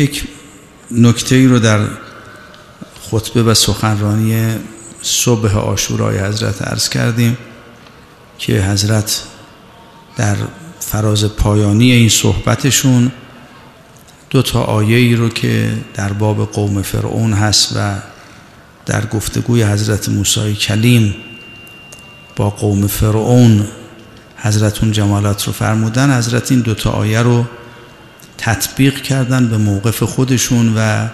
یک نکته ای رو در خطبه و سخنرانی صبح آشورای حضرت عرض کردیم که حضرت در فراز پایانی این صحبتشون دو تا آیه ای رو که در باب قوم فرعون هست و در گفتگوی حضرت موسی کلیم با قوم فرعون حضرتون جمالات رو فرمودن حضرت این دوتا آیه رو تطبیق کردن به موقف خودشون و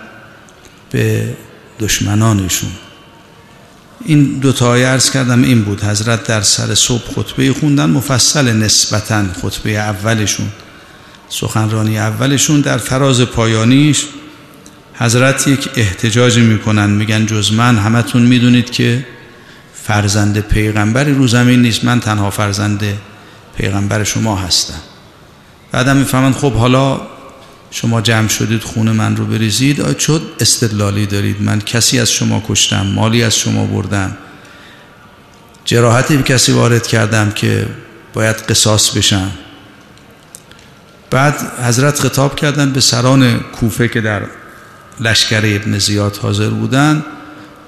به دشمنانشون. این دوتا آیه ارز کردم این بود. حضرت در سر صبح خطبه خوندن مفصل نسبتا خطبه اولشون. سخنرانی اولشون در فراز پایانیش حضرت یک احتجاجی می‌کنن. میگن جز من همتون می‌دونید که فرزند پیغمبری رو زمین نیست. من تنها فرزند پیغمبر شما هستم. بعدم می‌فهمند خب حالا شما جمع شدید خون من رو بریزید. چود استدلالی دارید. من کسی از شما کشتم مالی از شما بردم. جراحتی به کسی وارد کردم که باید قصاص بشم. بعد حضرت خطاب کردن به سران کوفه که در لشکر ابن زیاد حاضر بودن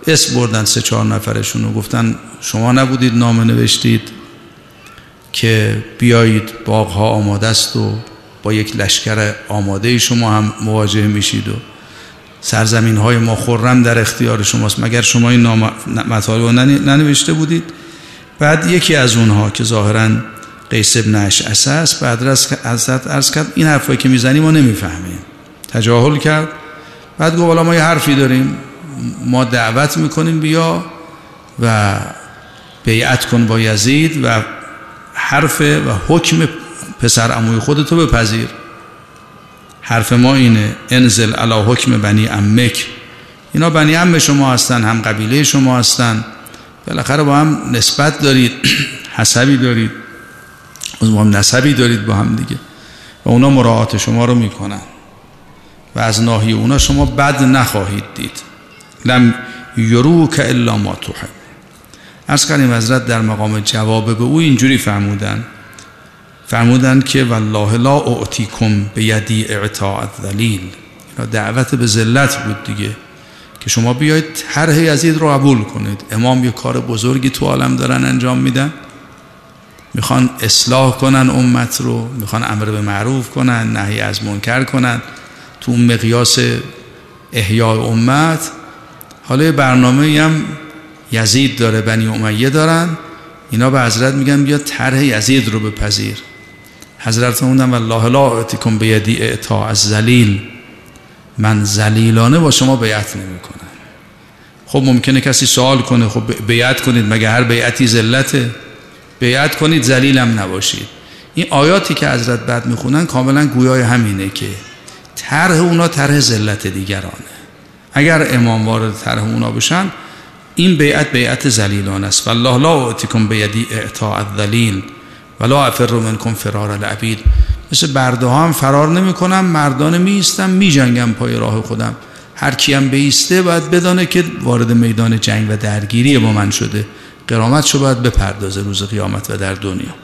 اسم بردن سه چهار نفرشون و گفتن شما نبودید نامه نوشتید که بیایید باغها آماده است و با یک لشکر آماده شما هم مواجه میشید و سرزمین های ما خورم در اختیار شماست. مگر شما این مطالب رو ننوشته بودید؟ بعد یکی از اونها که ظاهرا قیس ابن اشعث است بعد از عرض کرد این حرفایی که می‌زنیم ما نمی‌فهمیم. تجاهل کرد. بعد گفت ما یه حرفی داریم. ما دعوت می‌کنیم بیا و بیعت کن با یزید و حرف و حکم پسر اموی خودتو بپذیر. حرف ما اینه انزل علا حکم بنی امک اینا بنی ام شما هستن هم قبیله شما هستن. بالاخره با هم نسبت دارید حسبی دارید. از هم نسبی دارید با هم دیگه. و اونا مراعات شما رو می‌کنن. و از ناحیه اونا شما بد نخواهید دید. لم یروک الا ما تحب ارز کردیم حضرت در مقام جواب به او اینجوری فرمودن. فرمودن که والله لا اعتیکم به یدی اعطاء ذلیل دعوت به ذلت بود دیگه که شما بیاید طرح یزید رو قبول کنید. امام یه کار بزرگی تو عالم دارن انجام میدن. می‌خوان اصلاح کنن امت رو می‌خوان امر به معروف کنن نهی از منکر کنن. تو اون مقیاس احیای امت حالا برنامه هم یزید داره بنی امیه دارن. اینا به حضرت میگن بیا طرح یزید رو بپذیر. حضرت موندن والله لا اعتکم بیدی اعطا از زلیل من زلیلانه با شما بیعت نمی کنم خب ممکنه کسی سوال کنه خب بیعت کنید مگه هر بیعتی ذلته بیعت کنید زلیلم نباشید. این آیاتی که حضرت بعد می‌خونن کاملا گویای همینه که طرح اونا طرح ذلت دیگرانه. اگر امام وارد طرح اونا بشن این بیعت بیعت زلیلان است. والله لا اعتکم بیدی اعطاء الذلیل ولا افر منکم فرار العبید. مثل برده ها هم فرار نمی کنم مردان می ایستم می جنگم پای راه خودم. هر کیم بیسته باید بدانه که وارد میدان جنگ و درگیری با من شده. قرامت باید بپردازه روز قیامت و در دنیا.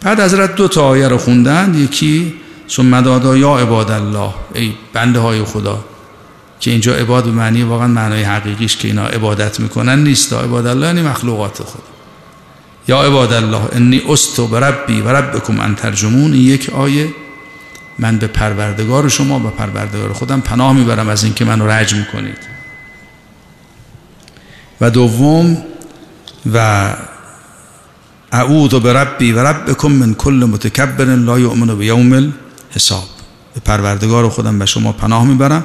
بعد حضرت دو تا آیه رو خوندن یکی ثم یا عباد الله ای بنده های خدا که اینجا عباد به معنی واقعا معنای حقیقیش که اینا عبادت می‌کنن نیست. عباد الله یعنی مخلوقات خدا. یا عباد الله انی استو بربی و ربکم ان ترجمون این یک آیه. من به پروردگار شما و پروردگار خودم پناه می‌برم از اینکه منو رجم کنید. و دوم و اعوذ بربی و ربکم من کل متکبر لا یؤمن بیوم الحساب. به پروردگار خودم و شما پناه می‌برم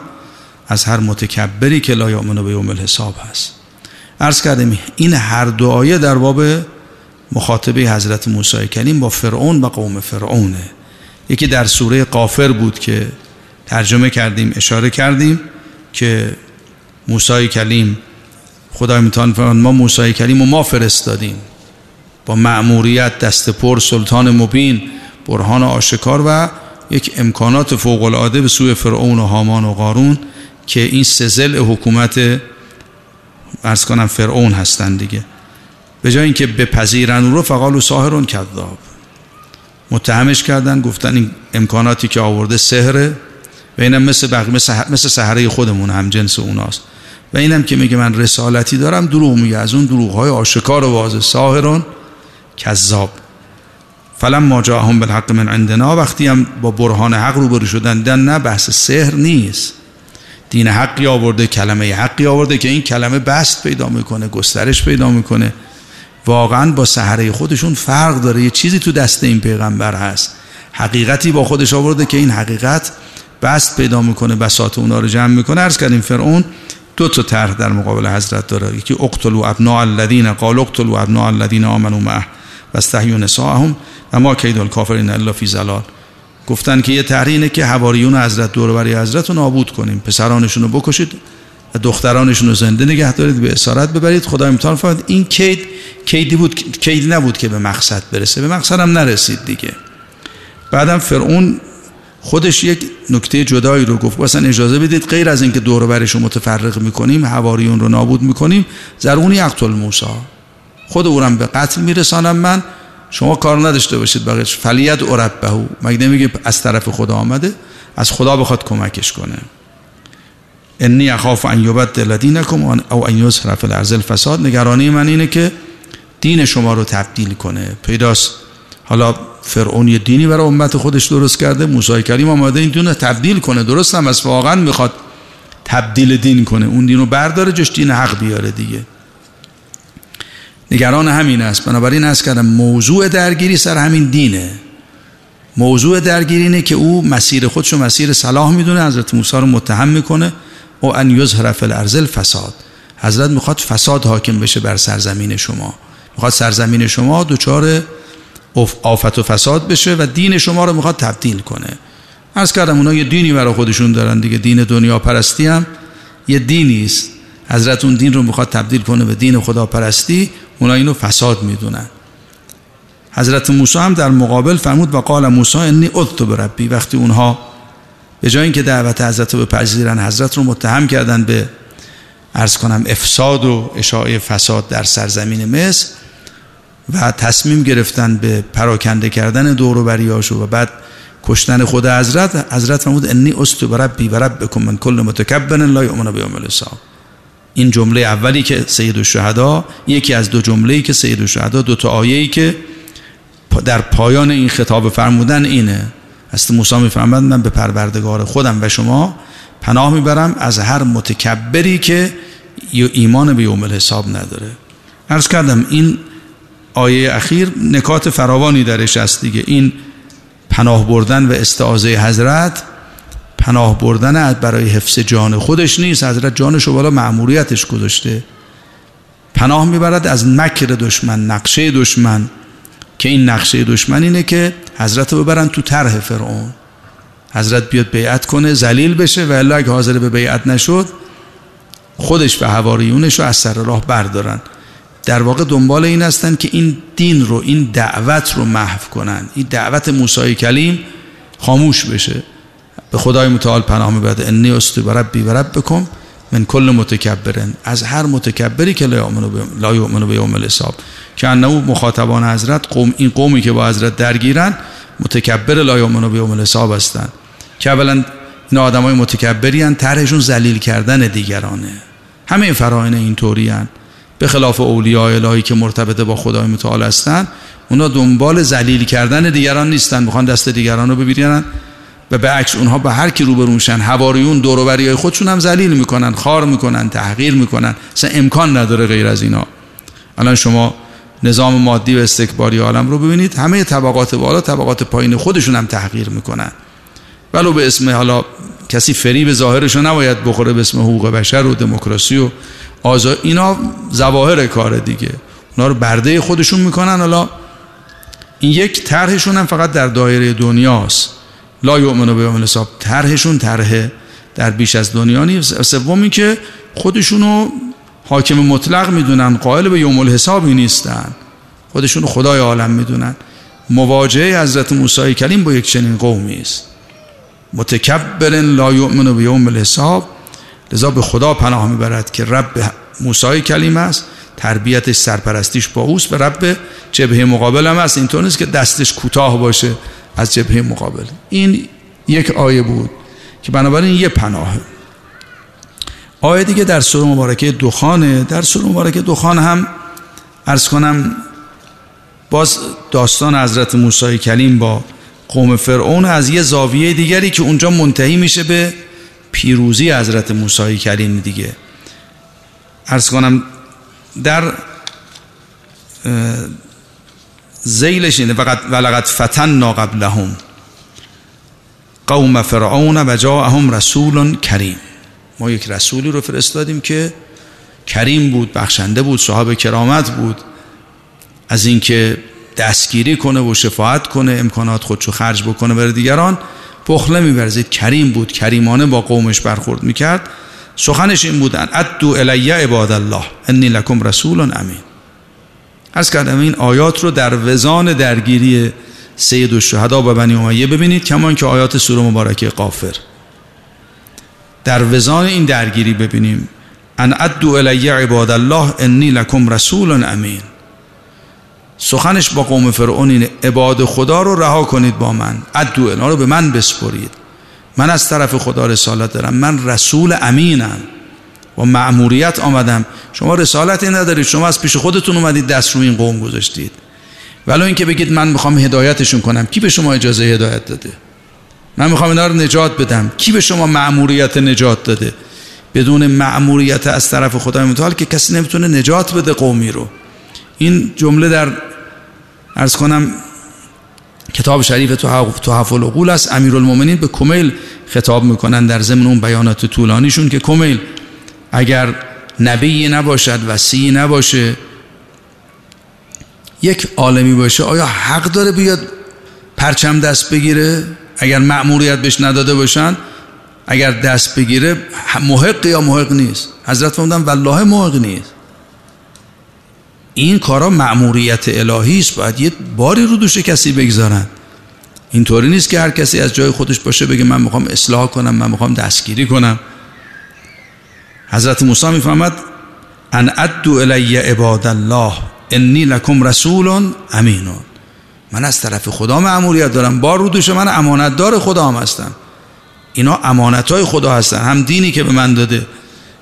از هر متکبری که لا یؤمن بیوم الحساب هست. عرض کردیم این هر دو آیه در باب مخاطبه حضرت موسی کلیم با فرعون و قوم فرعونه. یکی در سوره قافر بود که ترجمه کردیم اشاره کردیم که موسی کلیم خدای می‌توان فرمان ما موسی کلیم و ما فرستادیم. با مأموریت دست پر سلطان مبین برهان آشکار و یک امکانات فوق العاده به سوی فرعون و هامان و قارون که این سزل حکومت ارز کنم فرعون هستند دیگه. به جای اینکه بپذیرن رو فقالو ساهرون کذاب متهمش کردن گفتن این امکاناتی که آورده سهره و اینم مثل بقیه مثل سحره خودمون هم جنس اوناست. و اینم که میگه من رسالتی دارم دروغ میگه. از اون دروغ های آشکار و واضح ساهرون کذاب. فلم ما جاهم بالحق من عندنا. وقتی هم با برهان حق روبرو شدن دن نه بحث سحر نیست. دین حقی آورده کلمه حقی آورده که این کلمه بست پیدا می‌کنه گسترش پیدا می‌کنه. واقعا با سحره خودشون فرق داره. یه چیزی تو دست این پیغمبر هست. حقیقتی با خودش آورده که این حقیقت بست پیدا می‌کنه بساط اونا رو جمع می‌کنه. عرض کردیم فرعون دو تا طرح در مقابل حضرت داره. یکی اقتلوا ابناء الذين قال اقتلوا ابناء الذين امنوا معه واستحيوا نساءهم و ما کید الکافرین الا فی زلال گفتن که یه تحرینه که حواریون حضرت دور بری حضرت رو نابود کنیم. پسرانشون رو بکشید. و دخترانشون رو زنده نگه دارید به اسارت ببرید. خدا امتحان فرمود این کید کیدی بود کید نبود که به مقصد برسه. به مقصد هم نرسید دیگه. بعدم فرعون خودش یک نکته جدایی رو گفت. مثلا اجازه بدید غیر از اینکه دور برش رو متفرق می‌کنیم حواریون رو نابود می‌کنیم زرونی یقتل موسی. خود اورم به قتل میرسانم من. شما کار نداشته باشید بقیش فلیت بهو مگه نمیگه از طرف خدا آمده؟ از خدا بخواد کمکش کنه. انی اخاف ان یبدل دینکم او ان یظهر فی الارض. الفساد نگرانی من اینه که دین شما رو تبدیل کنه. پیداست. حالا فرعون یه دینی برای امت خودش درست کرده. موسی کریم آمده این دین رو تبدیل کنه. درست هم از واقعا می‌خواد تبدیل دین کنه. اون دین رو برداره جش دین حق بیاره دیگه. نگران همین است. بنابراین از کردم موضوع درگیری سر همین دینه. موضوع درگیری اینه که او مسیر خودش رو مسیر صلاح می‌دونه. حضرت موسی رو متهم می‌کنه. و ان یظهر فی الارض الفساد. حضرت می‌خواد فساد حاکم بشه بر سرزمین شما. می‌خواد سرزمین شما دچار آفت و فساد بشه و دین شما رو می‌خواد تبدیل کنه. عرض کردم اونا یه دینی برای خودشون دارن دیگه. دین دنیا پرستی هم یه دینی است. حضرت اون دین رو می‌خواد تبدیل کنه به دین خدا پرستی اونا اینو فساد می‌دونن. حضرت موسی هم در مقابل فرمود و قال موسی انی اذت بربی. وقتی اونها به جای اینکه دعوت حضرت رو بپذیرن حضرت رو متهم کردن به ارز کنم افساد و اشاعه فساد در سرزمین مصر و تصمیم گرفتن به پراکنده کردن دور و بریاشو و بعد کشتن خود حضرت. حضرت فرمود انی است بربی و ربکم من کل متکبر لا یؤمن بیوم الحساب. این جمله اولی که سید الشهدا یکی از دو جمله‌ای که سید الشهدا دو تا آیه‌ای که در پایان این خطاب فرمودن اینه. است موسی میفرماد من به پروردگار خودم و شما پناه می‌برم از هر متکبری که ایمان به یوم الحساب نداره. عرض کردم این آیه اخیر نکات فراوانی درش است دیگه. این پناه بردن و استعاذه حضرت پناه بردن برای حفظ جان خودش نیست. حضرت جانش رو بالا معموریتش گذاشته. پناه می‌برد از مکر دشمن نقشه دشمن. که این نقشه دشمن اینه که حضرت رو ببرن تو طرح فرعون. حضرت بیاد بیعت کنه زلیل بشه و الا اگه حاضر به بیعت نشد خودش و حواریونش رو از سر راه بردارن. در واقع دنبال این هستن که این دین رو این دعوت رو محو کنن. این دعوت موسی کلیم خاموش بشه. به خدای متعال پناه میبرده انی است و ربی و بکن من کل متکبرن. از هر متکبری که لا یؤمن به یوم الحساب. که انه مخاطبان حضرت قوم این قومی که با حضرت درگیرن متکبر لا یؤمن به یوم الحساب هستن. که اولا این آدمای متکبری طرحشون ذلیل کردن دیگرانه. همه این فراین اینطوری به خلاف اولیاء الهی که مرتبط با خدای متعال هستن اونا دنبال ذلیل کردن دیگران نیستن. می‌خوان دست دیگران رو ببینن و به عکس اونها به هر کی روبروشن حواریون دور و خودشون هم ذلیل می‌کنن خار می‌کنن تحقیر می‌کنن. اصلا امکان نداره غیر از اینا. الان شما نظام مادی و استکباری عالم رو ببینید. همه طبقات بالا طبقات پایین خودشون هم تحقیر می‌کنن. ولو به اسم حالا کسی فریب ظاهرش نباید بخوره به اسم حقوق بشر و دموکراسی و آزاد اینا ظواهر کار دیگه. اونا رو برده خودشون می‌کنن. حالا این یک طرحشون هم فقط در دایره دنیاست. لا یؤمنو به یوم الحساب. طرحشون طرح در بیش از دنیا نیست. سومی که خودشونو حاکم مطلق می‌دونن قائل به یوم الحسابی نیستن. خودشونو خدای عالم می‌دونن. مواجهه حضرت موسی کلیم با یک چنین قومی است. متکبر لا یؤمن به یوم الحساب. لذا به خدا پناه می‌برد که رب موسی کلیم است. تربیتش سرپرستیش با اوست به رب جبهه مقابل هم است. اینطور نیست که دستش کوتاه باشه از جبهه مقابل. این یک آیه بود که بنابراین یه پناهه. آیه دیگه در سوره مبارکه دخانه در سوره مبارکه دخان هم ارز کنم باز داستان حضرت موسی کلیم با قوم فرعون از یه زاویه دیگری که اونجا منتهی میشه به پیروزی حضرت موسی کلیم دیگه. ارز کنم در زیلش اینه ولقد فتن قبلهم قوم فرعون و جاءهم رسول کریم ما یک رسولی رو فرستادیم که کریم بود بخشنده بود صاحب کرامت بود. از اینکه دستگیری کنه و شفاعت کنه امکانات خودشو خرج بکنه برای دیگران بخله میبرزید کریم بود کریمانه با قومش برخورد می‌کرد. سخنش این بودن ادو الی عباد الله انی لکم رسول امین. از کردم این آیات رو در وزان درگیری سید و شهدا و بنی امیه ببینید کمان که آیات سوره مبارکه قافر. در وزان این درگیری ببینیم. ان ادو الی عباد الله انی لکم رسول امین. سخنش با قوم فرعون اینه عباد خدا رو رها کنید با من. ادو انا رو به من بسپرید. من از طرف خدا رسالت دارم. من رسول امینم. و معموریت آمدم. شما رسالتی ندارید. شما از پیش خودتون اومدید دست رو این قوم گذاشتید. ولی اینکه بگید من می‌خوام هدایتشون کنم. کی به شما اجازه هدایت داده؟ من می‌خوام اینا رو نجات بدم. کی به شما معموریت نجات داده؟ بدون معموریت از طرف خدای متعال که کسی نمی‌تونه نجات بده قومی رو. این جمله در ارز کنم کتاب شریف تو حفل العقول است. امیرالمومنین به کمیل خطاب می‌کنن در ضمن اون بیانات طولانیشون که کمیل اگر نبی نباشد وسیعی نباشه یک عالمی باشه آیا حق داره بیاد پرچم دست بگیره؟ اگر مأموریت بهش نداده باشن اگر دست بگیره محق یا محق نیست؟ حضرت فرمودن والله محق نیست. این کارا مأموریت الهی است باید یه باری رو دوش کسی بگذارن. اینطوری نیست که هر کسی از جای خودش باشه بگه من می‌خوام اصلاح کنم من می‌خوام دستگیری کنم. حضرت موسی می‌فهمد ان ادو الی عباد الله انی لکم رسول امینون من از طرف خدا معمولیت دارم. بار رو دوش من امانتدار خدا هم هستم. اینا امانت های خدا هستن. هم دینی که به من داده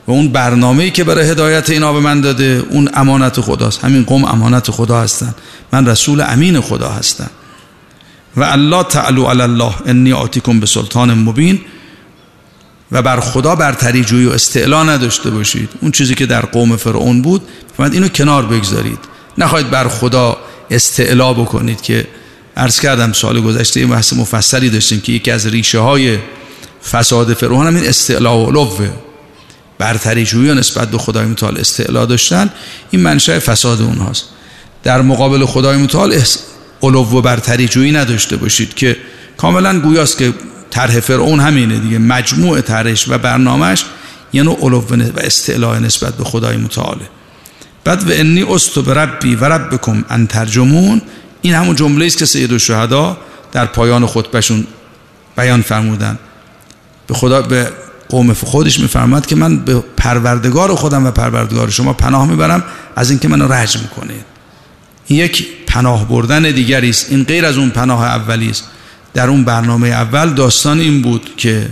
و اون برنامه‌ای که برای هدایت اینا به من داده اون امانت خداست. همین قوم امانت خدا هستن. من رسول امین خدا هستم. و الله تعالو علی الله انی آتیکم به سلطان مبین. و بر خدا برتری جویی و استعلا نداشته باشید. اون چیزی که در قوم فرعون بود فهمد اینو کنار بگذارید. نخواهید بر خدا استعلا بکنید که عرض کردم سال گذشته یه بحث مفصلی داشتیم که یکی از ریشه های فساد فرعون هم این استعلا و علوه. برتری جویی نسبت به خدای متعال استعلا داشتن. این منشأ فساد اونهاست. در مقابل خدای متعال علو و برتری جویی نداشته باشید که کاملا گویاست که طرح فرعون همینه دیگه. مجموع طرحش و برنامهش نوع علو و استعلاء نسبت به خدای متعاله. بعد و انی استو به ربی و ربکم ان ترجمون این همون جمله است که سید الشهدا در پایان خطبهشون بیان فرمودن. به خدا به قوم خودش میفرماد که من به پروردگار خودم و پروردگار شما پناه می‌برم از اینکه منو رجم کنید. این یک پناه بردن دیگری است. این غیر از اون پناه اولی است. در اون برنامه اول داستان این بود که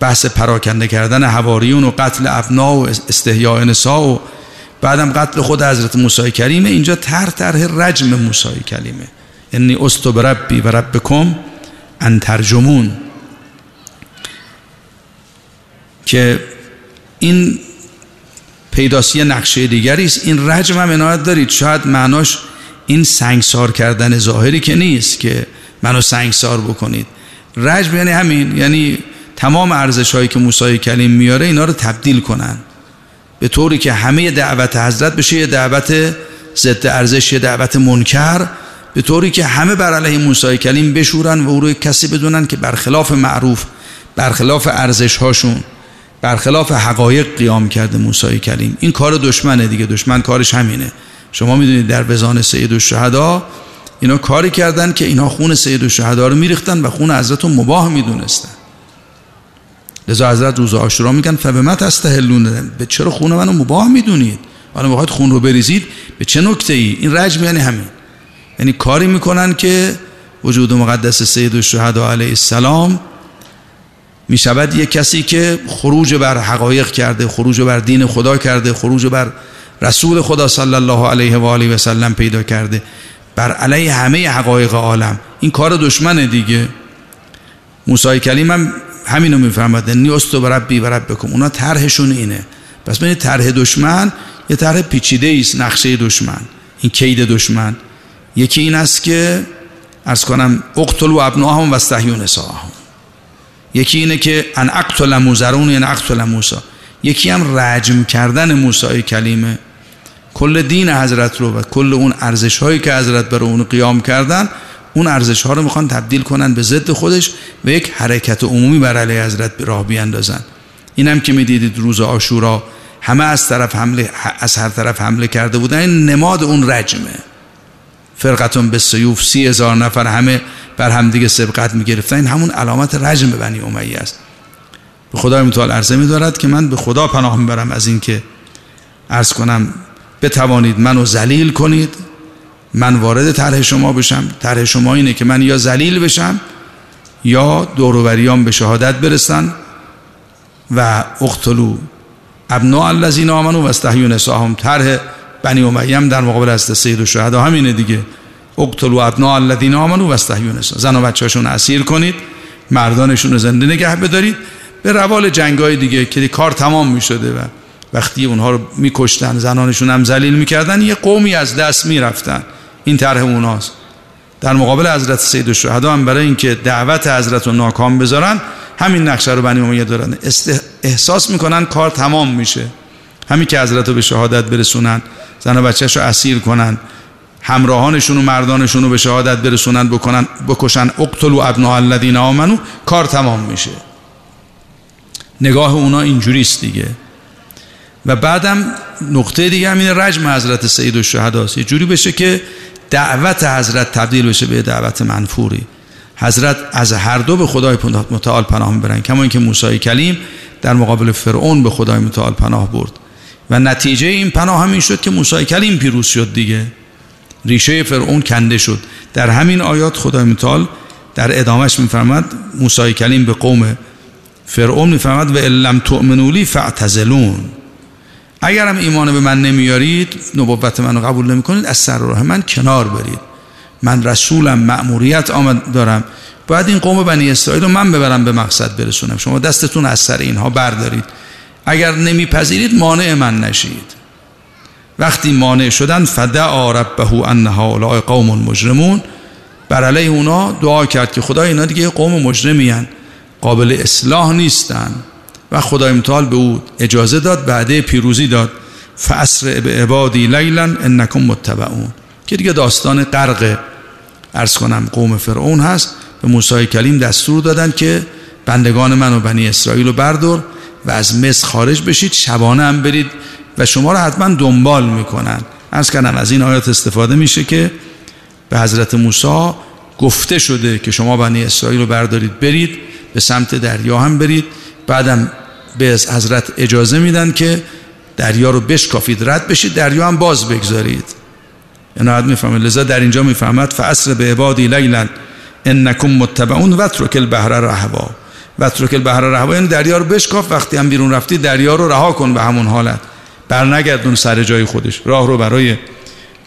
بحث پراکنده کردن حواریون و قتل ابنا و استحیاء نساء و بعدم قتل خود حضرت موسی کریمه. اینجا تر طرح رجم موسی کلیمه انی استو ربی و ربکم ان ترجمون. که این پیداسی نقشه دیگری است. این رجم هم عنایت دارید. شاید معناش این سنگسار کردن ظاهری که نیست که منو سنگسار بکنید. رجم یعنی همین. یعنی تمام ارزش هایی که موسی کلیم میاره اینا رو تبدیل کنن. به طوری که همه دعوت حضرت بشه یه دعوت ضد ارزش یه دعوت منکر به طوری که همه بر علیه موسی کلیم بشورن و او رو کسی بدونن که برخلاف معروف برخلاف ارزش هاشون برخلاف حقایق قیام کرده موسی کلیم این کار دشمنه دیگه دشمن کارش همینه. شما می‌دونید در بزان سید الشهدا اینا کاری کردن که اینا خون سید الشهدا رو میریختن و خون حضرت رو مباه می‌دونستن. لذا حضرت روز عاشورا میگن فبما تستهلون به چرا خون منو مباه می‌دونید؟ حالا می‌خواید خون رو بریزید به چه نکته ای؟ این رجم یعنی همین. یعنی کاری می‌کنن که وجود مقدس سید الشهدا علیه السلام می شود یک کسی که خروج بر حقایق کرده خروج بر دین خدا کرده خروج بر رسول خدا صلی الله علیه و آله و سلم پیدا کرده بر علیه همه حقایق عالم. این کار دشمنه دیگه. موسی کلیم هم همینو می‌فهمد. نیست و ربی و بکن اونا طرحشون اینه. پس ببینید طرح دشمن یه طرح پیچیده است نقشه دشمن. این کید دشمن. یکی این است که ارز کنم اقتلوا ابناهم و استحیوا نساءهم. یکی اینه که ان اقتل موزرون یعنی اقتل موسی. یکی هم رجم کردن موسی کلیمه کل دین حضرت رو و کل اون ارزش هایی که حضرت برای اون قیام کردن اون ارزش ها رو می‌خوان تبدیل کنن به ضد خودش و یک حرکت عمومی بر علیه حضرت راه بیاندازن اینم که می‌دیدید روز آشورا همه از طرف حمله از هر طرف حمله کرده بودن. این نماد اون رجمه. فرقتون به سیوف سی هزار نفر همه بر همدیگه سبقت می‌گرفتن. این همون علامت رجم بنی امیه است. به خدای متعال عرضه میدارد که من به خدا پناه می‌برم از اینکه عرض کنم بتوانید منو ذلیل کنید. من وارد طرح شما بشم. طرح شما اینه که من یا ذلیل بشم یا دوروبریان به شهادت برسن و اقتلو ابناء الذین آمنوا و استحیوا نساهم. طرح بنی امیه در مقابل است سید الشهدا همینه دیگه. اقتلوا ابناء الذین آمنوا و استحیوا نساهم. زن و بچه‌هاشون اسیر کنید مردانشون رو زنده نگه بدارید. به روال جنگای دیگه که کار تمام می شده و وقتی اونها رو میکشتن زنانشون هم ذلیل می‌کردن یه قومی از دست می‌رفتن. این طرح اوناست. در مقابل حضرت سید الشهدا هم برای اینکه دعوت حضرت رو ناکام بذارن همین نقشه رو بنی امیه دارن. احساس می‌کنن کار تمام میشه. همین که حضرت رو به شهادت برسونن زن و بچهش اسیر کنن همراهانشون و مردانشون رو به شهادت برسونن بکنن بکشن اقتلوا ابناء الذین آمنو کار تمام میشه. نگاه اونا اینجوریست دیگه. و بعدم نقطه دیگه همین رجم حضرت سید و یه جوری بشه که دعوت حضرت تبدیل بشه به دعوت منفوری. حضرت از هر دو به خدای متعال پناه می‌برن کما اینکه موسی کلیم در مقابل فرعون به خدای متعال پناه برد. و نتیجه این پناه همین شد که موسی کلیم پیروز شد دیگه. ریشه فرعون کنده شد. در همین آیات خدای متعال در ادامش میفرماد موسی کلیم به قوم فرعون میفرماد و لم تؤمنولی فاعتزلون. اگرم ایمان به من نمیارید نبوت منو قبول نمی‌کنید از سر راه من کنار برید. من رسولم مأموریت آمد دارم. باید این قوم بنی اسرائیل رو من ببرم به مقصد برسونم. شما دستتون از سر اینها بردارید. اگر نمیپذیرید مانع من نشید. وقتی مانع شدن فدعا ربه ان هؤلاء قوم مجرمون. بر علیه اونا دعا کرد که خدا اینا دیگه قوم مجرمی قابل اصلاح نیستن. و خدای متعال به او اجازه داد بعده پیروزی داد. فاسر به عبادی لیلا انکم متبعون. که دیگه داستان غرق ارز کنم قوم فرعون هست. به موسی کلیم دستور دادن که بندگان من و بنی اسرائیل رو بردار و از مصر خارج بشید شبانه هم برید و شما رو حتما دنبال می‌کنن. ارز کنم از این آیات استفاده میشه که به حضرت موسی گفته شده که شما بنی اسرائیل رو بردارید برید به سمت دریا هم برید. بعدم به حضرت اجازه میدن که دریا رو بشکافید. رد بشید دریا هم باز بگذارید. عنایت می‌فهمید لذا در اینجا می‌فهمد فعصر به عبادی لیلا انکم متبعون و ترک البحر رهوا. و ترک البحر رهوا یعنی دریا رو بشکاف. وقتی هم بیرون رفتی دریا رو رها کن به همون حالت. برنگردون سر جای خودش. راه رو برای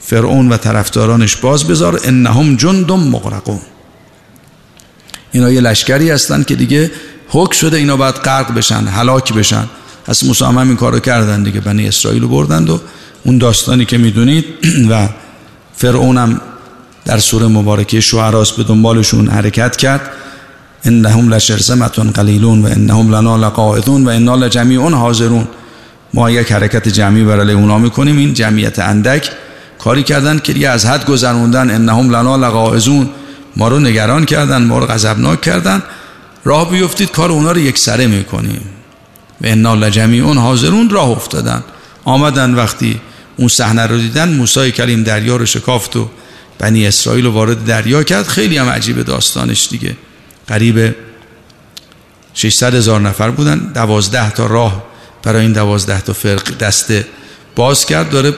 فرعون و طرفدارانش باز بذار. انهم جند مغرقون. اینا یه لشکری هستن که دیگه حک شده اینا باید غرق بشن هلاک بشن. از موسی هم این کارو کردن دیگه بنی اسرائیل رو بردند و اون داستانی که می‌دونید و فرعونم در سوره مبارکه شعراست به دنبالشون حرکت کرد. انهم لشرزمتون قلیلون و انهم لنا لقائدون و انا لجمیعون حاضرون. ما یک حرکت جمعی برای اونا می‌کنیم این جمعیت اندک. کاری کردن که دیگه از حد گذروندن انهم لنا لقائزون ما رو نگران کردن ما رو غضبناک کردن. راه بیفتید کار اونا رو یک سره می‌کنیم. و انا لجمیعون حاضرون راه افتادن. آمدن وقتی اون صحنه رو دیدن موسی کلیم دریا رو شکافت و بنی اسرائیل رو وارد دریا کرد. خیلی هم عجیب داستانش دیگه. قریب 600 هزار نفر بودن. دوازده تا راه برای این دوازده تا فرق دسته باز کرد. داره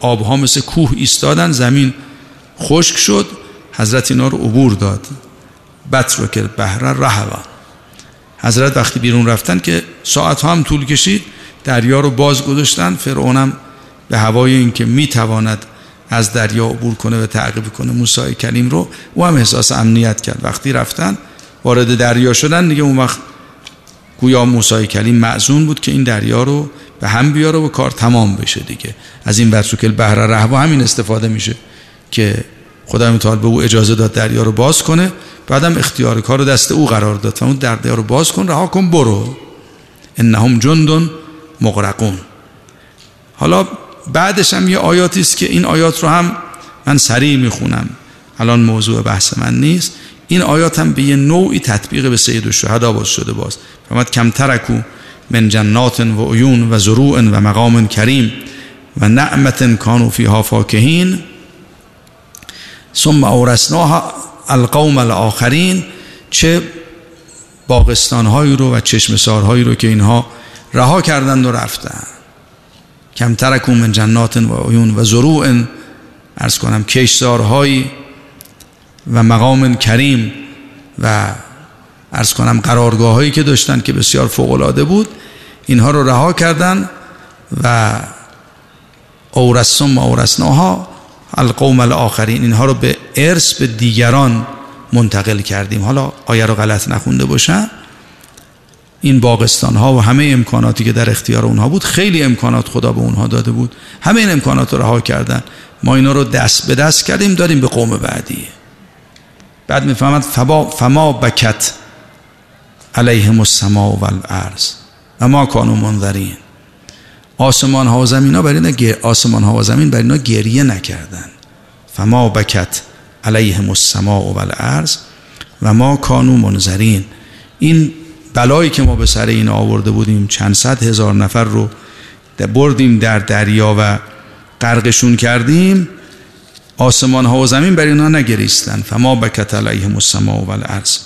آبها مثل کوه ایستادن. زمین خشک شد. حضرت اینا رو عبور داد. بطر که بهره رهوا. حضرت وقتی بیرون رفتن که ساعت ها هم طول کشید دریا رو باز گذاشتن. فرعونم به هوای اینکه می‌تواند از دریا عبور کنه و تعقیب کنه موسی کلیم رو او هم احساس امنیت کرد. وقتی رفتن وارد دریا شدن دیگه اون وقت گویا موسی کلیم معزون بود که این دریا رو به هم بیاره و کار تمام بشه دیگه. از این ورسوکل بحر رهوا همین استفاده میشه که خدای متعال به او اجازه داد دریا رو باز کنه. بعدم اختیار کار دست او قرار داد. و اون دریا رو باز کن رها کن برو. انهم جندون مغرقون. حالا بعدش هم یه آیاتی است که این آیات رو هم من سریع می‌خونم. الان موضوع بحث من نیست. این آیات هم به یه نوعی تطبیق به سید الشهدا باز شده باز. فرماد کم ترکو من جنات و عیون و زروع و مقام کریم و نعمت کانو فیها فاکهین. ثم اورسناها القوم الاخرین چه باغستانهایی رو و چشمسارهایی رو که اینها رها کردند و رفتن کم ترکو من جنات و عیون و زروع ارز کنم کشزارهایی و مقام کریم و ارز کنم قرارگاه هایی که داشتن که بسیار فوقلاده بود اینها رو رها کردن و اورسم اورسناها القوم الاخرین اینها رو به ارث به دیگران منتقل کردیم. حالا آیه رو غلط نخونده باشم. این باغستان ها و همه امکاناتی که در اختیار اونها بود خیلی امکانات خدا به اونها داده بود. همه این امکانات رو رها کردن. ما اینا رو دست به دست کردیم داریم به قوم بعدی. بعد می‌فهمد فما بکت علیهم السماء و الارض و ما کانو منذرین آسمان ها و زمین ها بر اینا آسمان ها و زمین بر اینا گریه نکردن. فما بکت علیهم السماء و الارض و ما کانو منذرین این بلایی که ما به سر این آورده بودیم چند صد هزار نفر رو بردیم در دریا و غرقشون کردیم آسمان ها و زمین بر اینا نگریستن. فما بکت علیهم السماء و الارض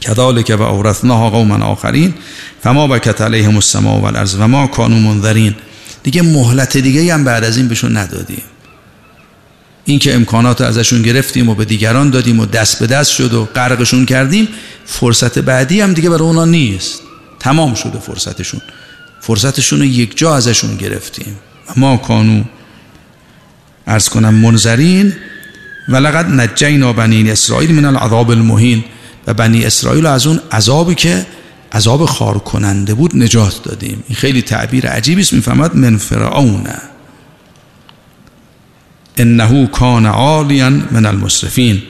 کذالک و اورثناها قوما آخرین فما بکت علیهم السماء و الارض و ما کانوا منذرین. دیگه مهلت دیگه هم بعد از این بهشون ندادیم. این که امکانات ازشون گرفتیم و به دیگران دادیم و دست به دست شد و غرقشون کردیم فرصت بعدی هم دیگه برای اونا نیست. تمام شده فرصتشون. فرصتشون رو یک جا ازشون گرفتیم. و ما کانو ارز کنم منظرین و لقد نجینا بنی اسرائیل من العذاب المهین. و بنی اسرائیل از اون عذابی که عذاب خار کننده بود نجات دادیم. این خیلی تعبیر عجیبی است. می‌فهمد من فرعون. انه کان عالیا من المصرفین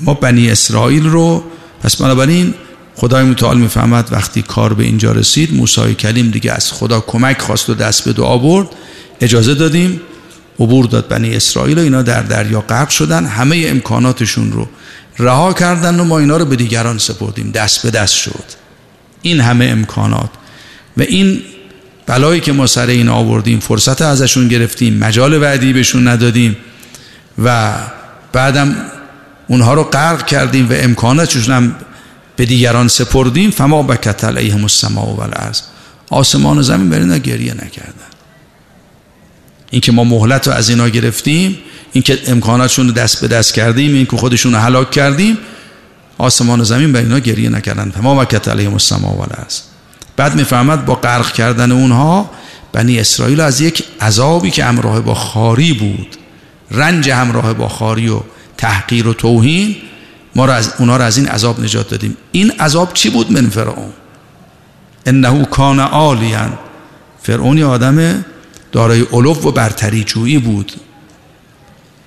ما بنی اسرائیل رو پس بنابراین خدای متعال می‌فهمد وقتی کار به اینجا رسید موسی کلیم دیگه از خدا کمک خواست و دست به دعا برد اجازه دادیم. عبور داد بنی اسرائیل و اینا در دریا غرق شدن. همه امکاناتشون رو رها کردن و ما اینا رو به دیگران سپردیم. دست به دست شد. این همه امکانات. و این بلایی که ما سر این آوردیم فرصت ازشون گرفتیم مجال بعدی بهشون ندادیم و بعدم اونها رو غرق کردیم و امکاناتشون هم به دیگران سپردیم. فما بکت علیهم السماء و الارض آسمان و زمین بر گریه نکردن. این که ما مهلت رو از اینا گرفتیم این که امکاناتشون رو دست به دست کردیم این که خودشون رو هلاک کردیم آسمان و زمین بر اینا گریه نکردن. ما وکت علیهم السماء و بعد می‌فهمد با غرق کردن اونها بنی اسرائیل از یک عذابی که همراه با خاری بود رنج همراه با خاری و تحقیر و توهین ما را از اونا را از این عذاب نجات دادیم. این عذاب چی بود من فرعون؟ انه کان عالیا. فرعون آدم دارای علو و برتری جویی بود.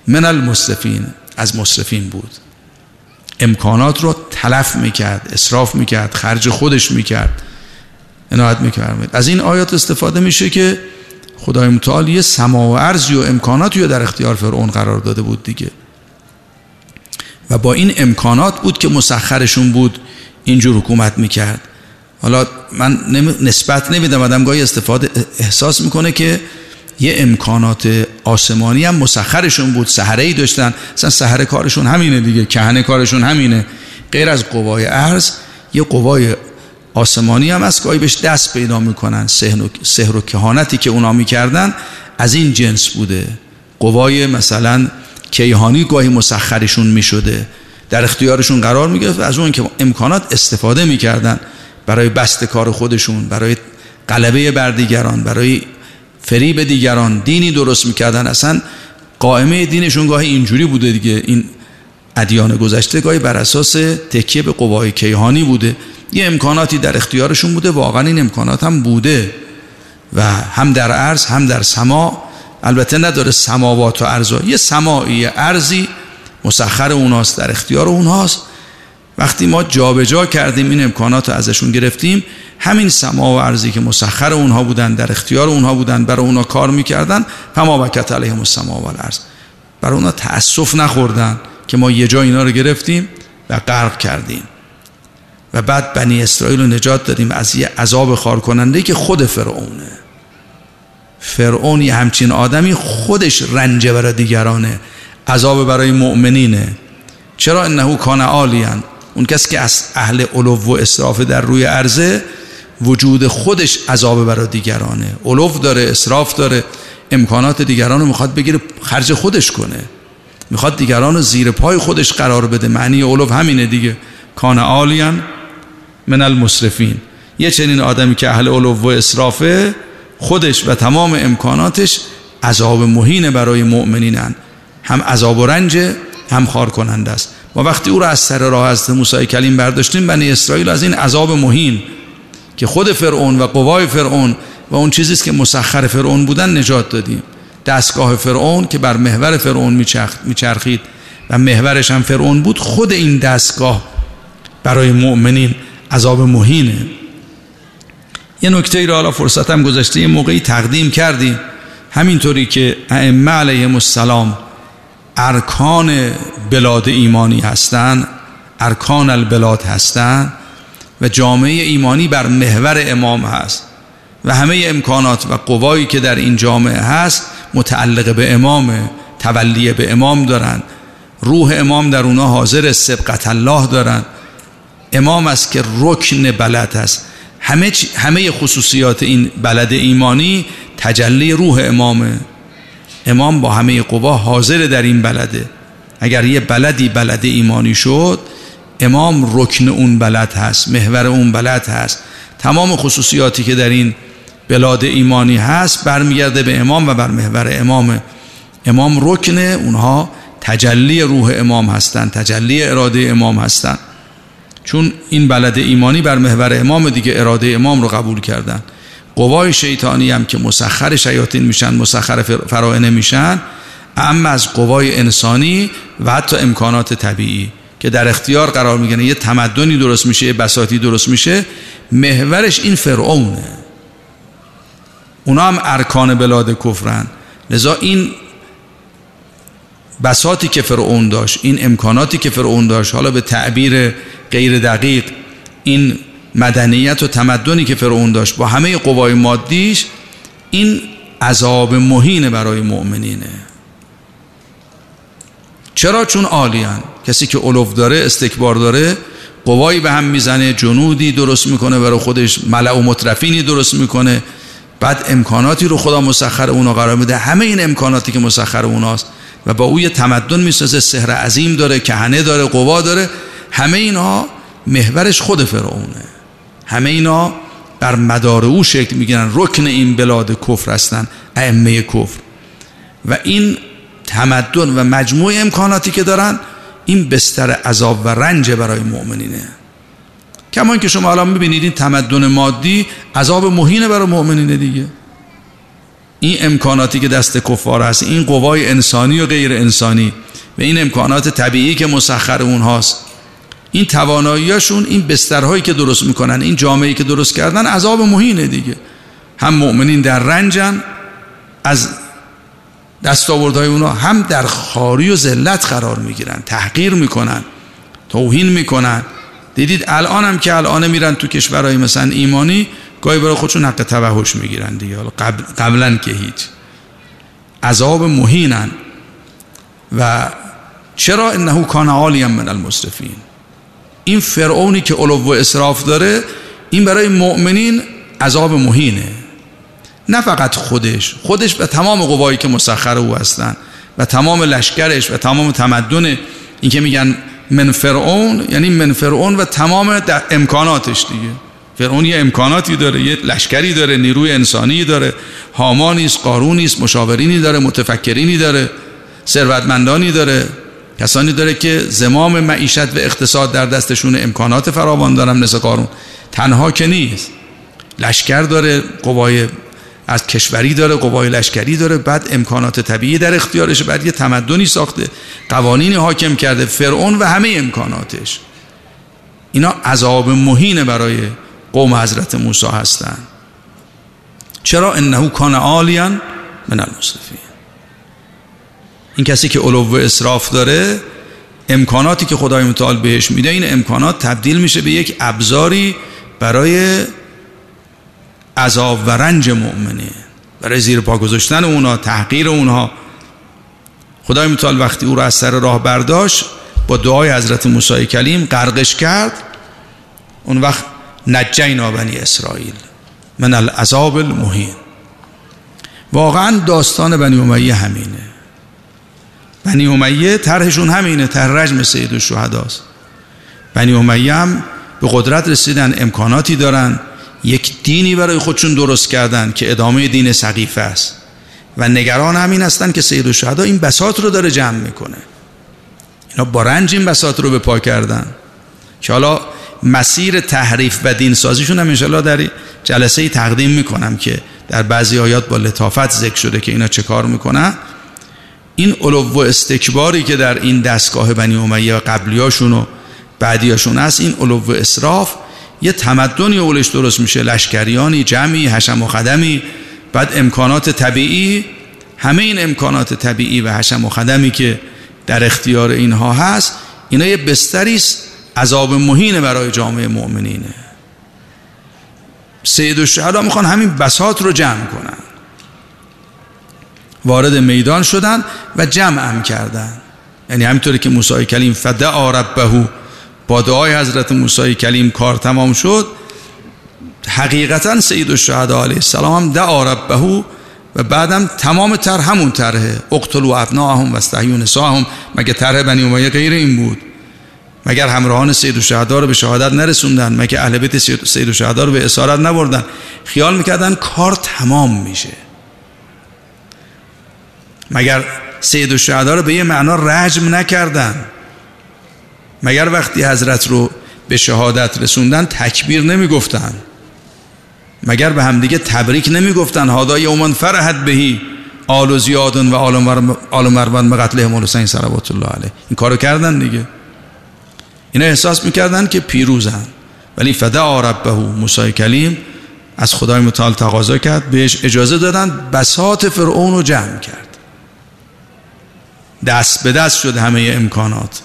من المصرفین از مصرفین بود. امکانات رو تلف می‌کرد اصراف می‌کرد خرج خودش می‌کرد. عنایت می‌کرد. از این آیات استفاده میشه که خدای متعال یه سما و ارزی و امکاناتی رو در اختیار فرعون قرار داده بود دیگه. و با این امکانات بود که مسخرشون بود اینجور حکومت می‌کرد. حالا من نسبت نمیدم آدم گاهی استفاده احساس می‌کنه که یه امکانات آسمانی هم مسخرشون بود سهره ای داشتن. مثلا سهره کارشون همینه دیگه کهنه کارشون همینه. غیر از قوای ارز یه قوای آسمانی هم از گاهی بهش دست پیدا می‌کنن. سحر و کهانتی که اونا می‌کردن از این جنس بوده. قوای مثلا کیهانی گاهی مسخرشون می‌شده. در اختیارشون قرار می‌گرفت و از اون امکانات استفاده می‌کردن. برای بست کار خودشون برای غلبه بر دیگران برای فریب دیگران دینی درست می‌کردن. اصلا قائمه دینشون گاهی اینجوری بوده دیگه. این ادیان گذشته گاهی بر اساس تکیه به قوای کیهانی بوده. یه امکاناتی در اختیارشون بوده. واقعا این امکانات هم بوده. و هم در عرض هم در سما. البته نداره سماوات و ارزا یه سمایی ارزی مسخر اوناست در اختیار اونهاست. وقتی ما جابجا جا کردیم این امکانات رو ازشون گرفتیم همین سما و ارزی که مسخر اونها بودن در اختیار اونها بودن برای اونها کار می‌کردن فما بکت علیهم السما و الارض برای اونها تأسف نخوردن که ما یه جا اینا رو گرفتیم و غرق کردیم. و بعد بنی اسرائیل رو نجات دادیم از یه عذاب خار کننده که خود فرعونه. فرعون یه همچین آدمی خودش رنجه برای دیگرانه عذاب برای مؤمنینه. چرا انه کان عالیان؟ اون کسی که از اهل علو و اصراف در روی عرضه وجود خودش عذاب برای دیگرانه. علو داره اصراف داره امکانات دیگران رو می‌خواد بگیره خرج خودش کنه. می‌خواد دیگران رو زیر پای خودش قرار بده. معنی علو همینه دیگه. کان عالیان من المصرفین یه چنین آدمی که اهل علو و اصرافه خودش و تمام امکاناتش عذاب مهین برای مؤمنینن. هم عذاب و رنج هم خار کننده است. ما وقتی او را از سر راه از موسی کلیم برداشتیم بنی اسرائیل از این عذاب مهین که خود فرعون و قوای فرعون و اون چیزی که مسخر فرعون بودن نجات دادیم. دستگاه فرعون که بر محور فرعون میچرخید و محورش هم فرعون بود خود این دستگاه برای مؤمنین عذاب مهینه. یه نکته ای را حالا فرصتم گذشته یه موقعی تقدیم کردیم. همینطوری که ائمه علیهم السلام ارکان بلاد ایمانی هستند ارکان البلاد هستند و جامعه ایمانی بر محور امام هست و همه امکانات و قوایی که در این جامعه هست متعلق به امام تولیه به امام دارن. روح امام در اونا حاضر سبقت الله دارن. امام است که رکن بلد است. همه, همه خصوصیات این بلد ایمانی تجلی روح امامه. امام با همه قوا حاضر در این بلده. اگر یه بلدی بلد ایمانی شد امام رکن اون بلد هست محور اون بلد هست. تمام خصوصیاتی که در این بلاد ایمانی هست برمیگرده به امام و بر محور امام. امام رکن اونها تجلی روح امام هستند تجلی اراده امام هستند چون این بلد ایمانی بر محور امام دیگه اراده امام رو قبول کردن. قوای شیطانی هم که مسخر شیاطین میشن مسخر فرائنه میشن اما از قوای انسانی و حتی امکانات طبیعی که در اختیار قرار می‌گیرن. یه تمدنی درست میشه یه بساطی درست میشه محورش این فرعونه. اونا هم ارکان بلاد کفرن. لذا این بساطی که فرعون داشت این امکاناتی که فرعون داشت حالا به تعبیر غیر دقیق این مدنیت و تمدنی که فرعون داشت با همه قوای مادیش این عذاب مهین برای مؤمنینه. چرا؟ چون عالیان کسی که علوف داره استکبار داره قوایی به هم می‌زنه جنودی درست می‌کنه برای خودش ملع و مطرفینی درست می‌کنه. بعد امکاناتی رو خدا مسخر اونا قرار میده. همه این امکاناتی که مسخر اوناست. و با او یه تمدن می‌سازه سحر عظیم داره کهنه داره قوا داره. همه اینها محورش خود فرعونه. همه اینا بر مدار او شکل می‌گیرن. رکن این بلاد کفر هستن ائمه کفر. و این تمدن و مجموع امکاناتی که دارن این بستر عذاب و رنج برای مؤمنینه. کما که شما الان می‌بینید این تمدن مادی عذاب مهینه برای مؤمنینه دیگه. این امکاناتی که دست کفار هست این قوای انسانی و غیر انسانی و این امکانات طبیعی که مسخر اونهاست. این تواناییاشون این بسترهایی که درست می‌کنن این جامعه‌ای که درست کردن عذاب مهینه دیگه. هم مؤمنین در رنجن از دستاوردهای اونا هم در خاری و ذلت قرار می‌گیرن تحقیر می‌کنن توهین می‌کنن. دیدید الان هم که الان میرن تو کشورهای مثلا ایمانی گاهی برای خودشون حق توحش می‌گیرن دیگه. قبل قبلا که هیچ. عذاب مهینن. و چرا انه کان عالیا من المصرفین این فرعونی که علو و اصراف داره این برای مؤمنین عذاب مهینه. نه فقط خودش. خودش و تمام قوایی که مسخر او هستن و تمام لشکرش و تمام تمدن این که میگن من فرعون یعنی من فرعون و تمام امکاناتش دیگه. فرعون یه امکاناتی داره یه لشکری داره نیروی انسانی داره هامانی است قارونی است مشاورینی داره متفکرینی داره ثروتمندانی داره. کسانی داره که زمام معیشت و اقتصاد در دستشون امکانات فراوان دارن مثل قارون. تنها که نیست. لشکر داره قوای از کشوری داره قوای لشکری داره بعد امکانات طبیعی در اختیارش بعد یه تمدنی ساخته قوانینی حاکم کرده فرعون و همه امکاناتش. اینا عذاب مهینه برای قوم حضرت موسی هستند چرا؟ انه کان عالیا من المصرفین این کسی که علو و اصراف داره امکاناتی که خدای متعال بهش میده این امکانات تبدیل میشه به یک ابزاری برای عذاب و رنج مؤمنه برای زیر پا گذاشتن اونها تحقیر اونها خدای متعال وقتی او را از سر راه برداشت با دعای حضرت موسی کلیم غرقش کرد. اون وقت نجینا بنی اسرائیل من العذاب المهین. واقعا داستان بنی امیه همینه. بنی امیه طرحشون همینه طرح رجم سید الشهداست بنی امیه هم به قدرت رسیدن امکاناتی دارن یک دینی برای خودشون درست کردن که ادامه دین سقیفه است. و نگران همین هستن که سید الشهدا این بساط رو داره جمع می‌کنه. اینا با رنج این بساط رو به پا کردن. که حالا مسیر تحریف و دین سازیشون هم انشالله در جلسه تقدیم می‌کنم که در بعضی آیات با لطافت ذکر شده که اینا چه کار می‌کنن. این علو و استکباری که در این دستگاه بنی امیه و قبلیاشون و بعدیاشون هست این علو و اسراف یه تمدنی اولش درست میشه. لشکریانی جمعی حشم و خدمی بعد امکانات طبیعی. همه این امکانات طبیعی و حشم و خدمی که در اختیار اینها هست اینا یه بستری است عذاب مهینه برای جامعه مؤمنینه. سید الشهدا می‌خوان همین بساط رو جمع کنن. وارد میدان شدن و جمع هم کردن. یعنی همینطوری که موسی کلیم فدعا ربهو با دعای حضرت موسی کلیم کار تمام شد حقیقتا سید الشهدا علیه السلام هم دعا ربهو و بعدم تمام تر همون طرحه اقتلوا ابناهم و استحیوا نساهم مگه طرح بنی امیه غیر این بود؟ مگر همراهان سید الشهدا رو به شهادت نرسوندن؟ مگه اهل بیت سید الشهدا رو به اسارت نبردن؟ خیال می‌کردن کار تمام میشه. مگر سید الشهدا رو به یه معنا رجم نکردن. مگر وقتی حضرت رو به شهادت رسوندن تکبیر نمی‌گفتن؟ مگر به همدیگه تبریک نمی‌گفتن؟ هادای اومان فرحت بهی. آل و زیادن و آل مروان به قتل همال حسین صلوات الله علیه. این کارو کردن دیگه. اینا احساس می‌کردن که پیروزن. ولی فدا ربه موسی کلیم از خدای متعال تقاضا کرد بهش اجازه دادن بساط فرعون رو جمع کرد. دست به دست شد همه امکانات.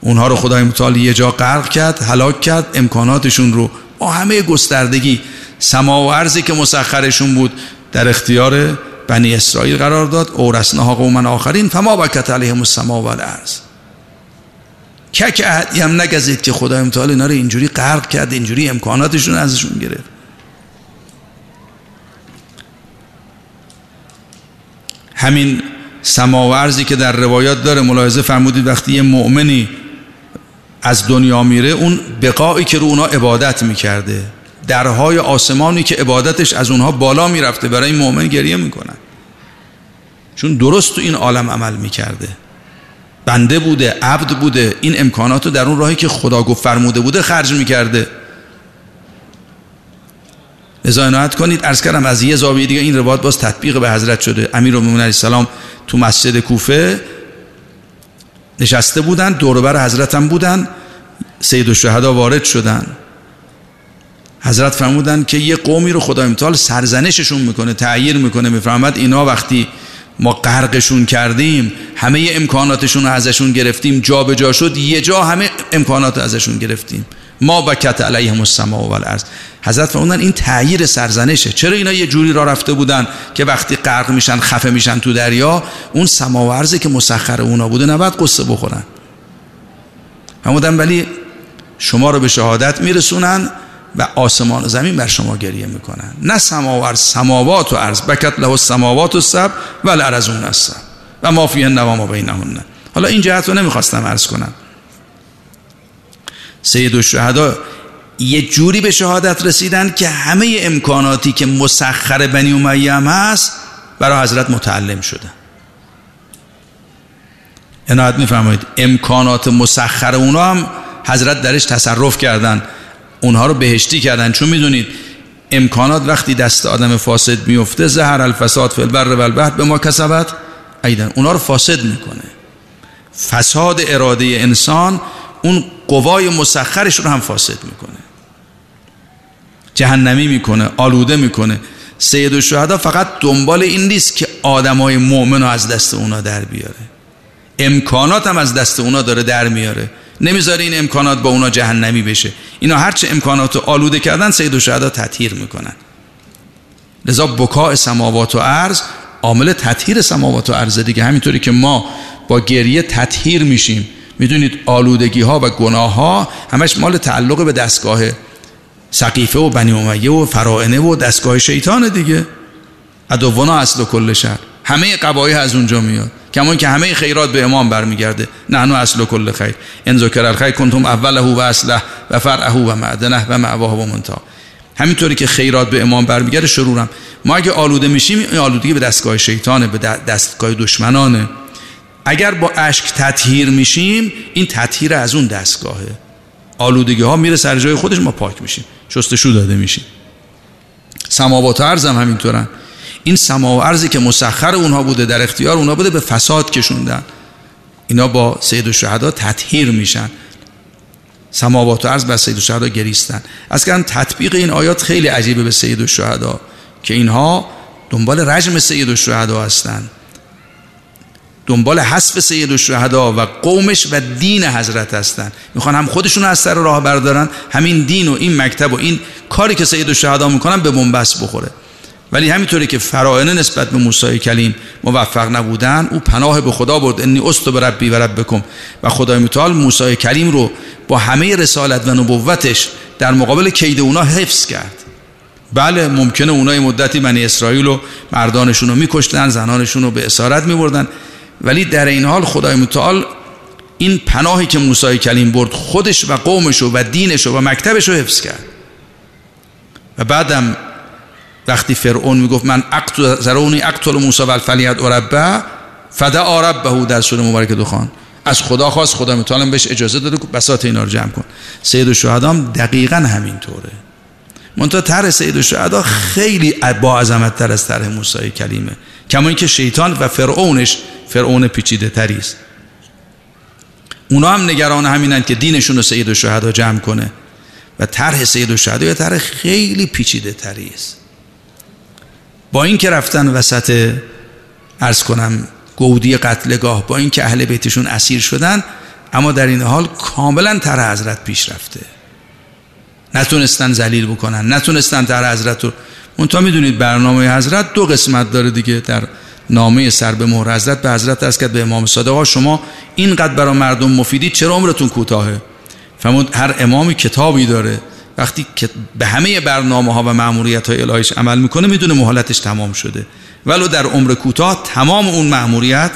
اونها رو خدای متعال یه جا غرق کرد هلاک کرد امکاناتشون رو با همه گستردگی سما و ارزی که مسخرشون بود در اختیار بنی اسرائیل قرار داد. اورسنها قومن آخرین فما بکت علیهم السما و الارض کک احدی هم نگذید که خدای متعال اینا رو اینجوری غرق کرد اینجوری امکاناتشون ازشون گرفت. همین سماورزی که در روایات داره ملاحظه فرمودید وقتی یه مؤمنی از دنیا میره اون بقایی که رو اونا عبادت می‌کرده درهای آسمانی که عبادتش از اونها بالا می‌رفته برای این مؤمن گریه می‌کنن. چون درست تو این عالم عمل می‌کرده. بنده بوده عبد بوده این امکانات رو در اون راهی که خدا گفت فرموده بوده خرج می‌کرده. لذا کنید. ارز کردم از یه زاویه دیگه این روایت باز تطبیق به حضرت شده. امیر المومنین علیه السلام تو مسجد کوفه نشسته بودن دوربر حضرت هم بودن. سید الشهدا وارد شدن. حضرت فرمودن که یه قومی رو خدا امتحال سرزنششون می‌کنه تعییر می‌کنه میفرمد اینا وقتی ما غرقشون کردیم همه امکاناتشون رو ازشون گرفتیم جا به جا شد یه جا همه امکانات ازشون گرفتیم. ما بکت علیهم السما و الارض حضرت فرمودن این تعییر سرزنشه. چرا اینا یه جوری را رفته بودن که وقتی غرق میشن خفه میشن تو دریا اون سما و ارضی که مسخر اونا بوده نباید قصه بخورن. فرمودن ولی شما رو به شهادت میرسونن و آسمان و زمین بر شما گریه می‌کنن. نه سماور سماوات و عرض. بکت له السماوات و سب و الارضون السب و ما فیه نوام و بینهن. حالا این جهت رو نمی‌خواستم عرض کنم. سید الشهدا یه جوری به شهادت رسیدن که همه امکاناتی که مسخر بنی امیه هم هست برای حضرت متعلم شدن عنایت میفرمایید امکانات مسخر اونا هم حضرت درش تصرف کردن اونها رو بهشتی کردن. چون می‌دونید امکانات وقتی دست آدم فاسد میفته زهر الفساد فی البر و البحر به ما کسبت. ایدن اونا رو فاسد می‌کنه. فساد اراده انسان اون قوای مسخرش رو هم فاسد می‌کنه. جهنمی می‌کنه آلوده می‌کنه. سید الشهدا فقط دنبال این نیست که آدمای مؤمن رو از دست اونا در بیاره. امکانات هم از دست اونا داره در میاره. نمی‌ذاره این امکانات با اونا جهنمی بشه. اینا هرچه امکانات رو آلوده کردن سید الشهدا تطهیر می‌کنن. لذا بکاء سماوات و عرض عامل تطهیر سماوات و عرض دیگه. همینطوری که ما با گریه تطهیر میشیم. می‌دونید آلودگی ها و گناه ها همش مال تعلق به دستگاه سقیفه و بنی امیه و فرائنه و دستگاه شیطان دیگه. ادوانا اصل کل شهر. همه قبایه از اونجا میاد. کمان که همه خیرات به امام برمیگرده. نحنو اصل کل خیر. ان ذکر الخیر کنتم اوله و اصله و فرعه و معدنه و معواه و منتا همینطوری که خیرات به امام برمیگرده شرورم. ما اگه آلوده میشیم این آلودگی به دستگاه شیطانه به دستگاه دشمنانه. اگر با اشک تطهیر میشیم این تطهیر از اون دستگاهه. آلودگی ها میره سر جای خودش ما پاک میشیم. شستشو داده میشیم. سماوات و عرض هم همینطورن. این سما و عرضی که مسخر اونها بوده در اختیار اونها بوده به فساد کشوندن. اینا با سید الشهدا تطهیر میشن. سماوات و عرض بر سید الشهدا گریستن. کردن تطبیق این آیات خیلی عجیبه به سید الشهدا که اینها دنبال رجم سید الشهدا هستند دنبال حسب سید الشهدا و قومش و دین حضرت هستن. می‌خوان هم خودشون از سر راه بردارن همین دین و این مکتب و این کاری که سید الشهدا می‌کنن به بنبست بخوره. ولی همینطوری که فرائنه نسبت به موسی کلیم موفق نبودن او پناه به خدا برد. انی است به ربی و ربکم. و خدای متعال موسی کلیم رو با همه رسالت و نبوتش در مقابل کید اونا حفظ کرد. بله ممکنه اونای مدتی بنی اسرائیل و مردانشون رو میکشتن زنانشون رو به اسارت میبردن. ولی در این حال خدای متعال این پناهی که موسی کلیم برد خودش و قومش و دینش و مکتبش رو حفظ کرد. و بعدم وقتی فرعون می‌گفت من اقتل زرونی اقتل موسی و الفلیت ربه فدعا ربه در سوره مبارک دخان. از خدا خواست خدا متعال بهش اجازه داده که بساط اینا رو جمع کن. سید الشهدا دقیقا همینطوره. منتها طرح سید الشهدا خیلی با عظمت تر از طرح موسی کلیمه. کما اینکه شیطان و فرعونش فرعون پیچیده تری است. اونا هم نگران همینن که دینشون رو سید الشهدا جمع کنه. و طرح سید الشهدا یه طرح خیلی پیچیده تری است. با اینکه رفتن وسط ارز کنم گودی قتلگاه با اینکه اهل بیتشون اسیر شدن اما در این حال کاملا تر حضرت پیش رفته. نتونستن زلیل بکنن نتونستن تر حضرت رو. منتها می‌دونید برنامه حضرت دو قسمت داره دیگه در نامه سر به مهر حضرت به حضرت از کرد به امام صادق شما اینقدر برای مردم مفیدی چرا عمرتون کوتاهه؟ فرمود هر امامی کتابی داره وقتی که به همه برنامه ها و معمولیت های الهیش عمل می‌کنه می‌دونه مهلتش تمام شده. ولو در عمر کوتاه تمام اون معمولیت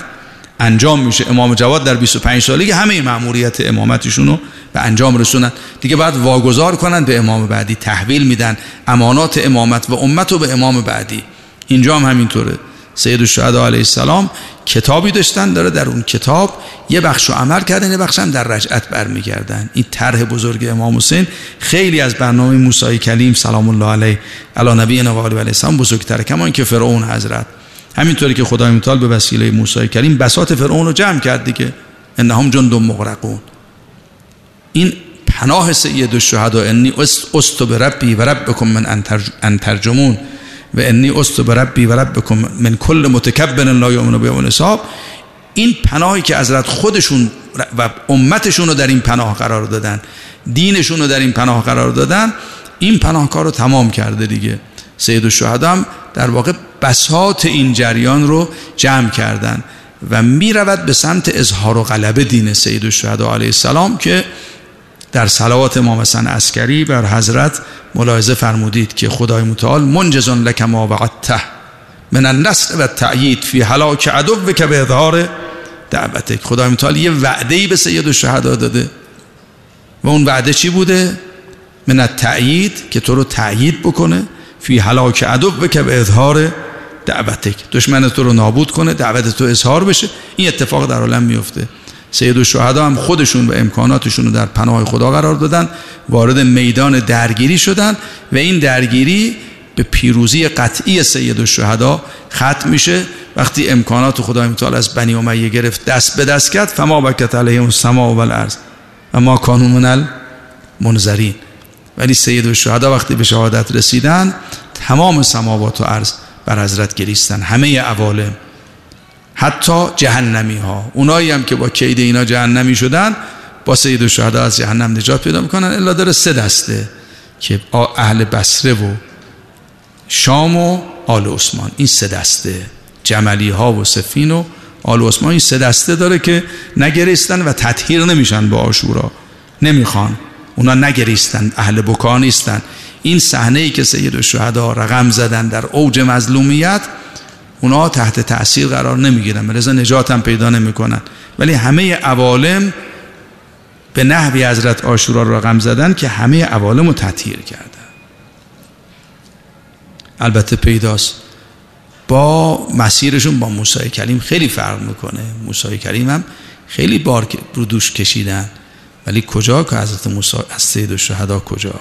انجام میشه. امام جواد در 25 سالگی همه معمولیت امامتشون رو به انجام رسونن دیگه بعد واگذار کنن به امام بعدی تحویل میدن امانات امامت و امت رو به امام بعدی. اینجا هم همینطوره. سید الشهدا علیه السلام کتابی داشتن داره در اون کتاب یه بخش عمل کردن یه بخش هم در رجعت برمیگردن. این طرح بزرگ امام حسین خیلی از برنامه موسی کلیم سلام الله علیه علی نبی و علیه السلام بزرگتره کما اینکه فرعون حضرت. همینطوری که خدای متعال به وسیله موسی کلیم بساط فرعون رو جمع کرد دیگه. انهم جند مغرقون. این پناه سید الشهدا انی است بربی و ربکم من انترجمون و انی است بربی و ربکم من کل متکبر لا یؤمن بیوم حساب این پناهی که حضرت خودشون و امتشون رو در این پناه قرار دادن دینشون رو در این پناه قرار دادن این پناهکار رو تمام کرده دیگه. سید الشهدا هم در واقع بساط این جریان رو جمع کردن و می رود به سمت اظهار و غلبه دین سید الشهدا علیه السلام که در صلوات امام حسن عسکری بر حضرت ملاحظه فرمودید که خدای متعال منجزون لک ما وعدته من النصر و تعیید فی هلاک عدو که به اظهار دعوتک. خدای متعال یه وعده به سید الشهدا داده. و اون وعده چی بوده؟ من تأیید که تو رو تأیید بکنه فی حلاک عدو که به اظهار دعوتک. دشمن تو رو نابود کنه دعوت تو اظهار بشه. این اتفاق در عالم میفته. سید الشهدا هم خودشون و امکاناتشون رو در پناه خدا قرار دادن وارد میدان درگیری شدن و این درگیری به پیروزی قطعی سید الشهدا ختم میشه. وقتی امکانات خدای متعال از بنی امیه گرفت دست به دست کرد فما بکت علیهم السما و الارض و ما کانوا من المنذرین ولی سید الشهدا وقتی به شهادت رسیدن تمام سماوات و ارض بر حضرت گریستن. همه عوالم حتی جهنمی ها اونایی هم که با کید اینا جهنمی شدن با سید الشهدا از جهنم نجات پیدا می‌کنن. الا داره سه دسته که اهل بصره و شام و آل عثمان. این سه دسته. جملی ها و سفین و آل عثمان. این سه دسته داره که نگریستن و تطهیر نمیشن با آشورا. نمی‌خوان. اونا نگریستن اهل بکا نیستن. این صحنه ای که سید الشهدا رقم زدن در اوج مظلومیت اونا تحت تاثیر قرار نمی‌گیرن رضا نجات هم پیدا نمی‌کنن. ولی همه عوالم به نحوی حضرت آشورا رقم زدن که همه عوالم رو تطهیر کردن. البته پیداست. با مسیرشون با موسی کلیم خیلی فرق می‌کنه. موسی کلیم هم خیلی بار رو دوش کشیدن. ولی کجا که حضرت موسی از سید و شهدا کجا؟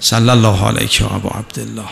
صلی الله علیه و عبدالله.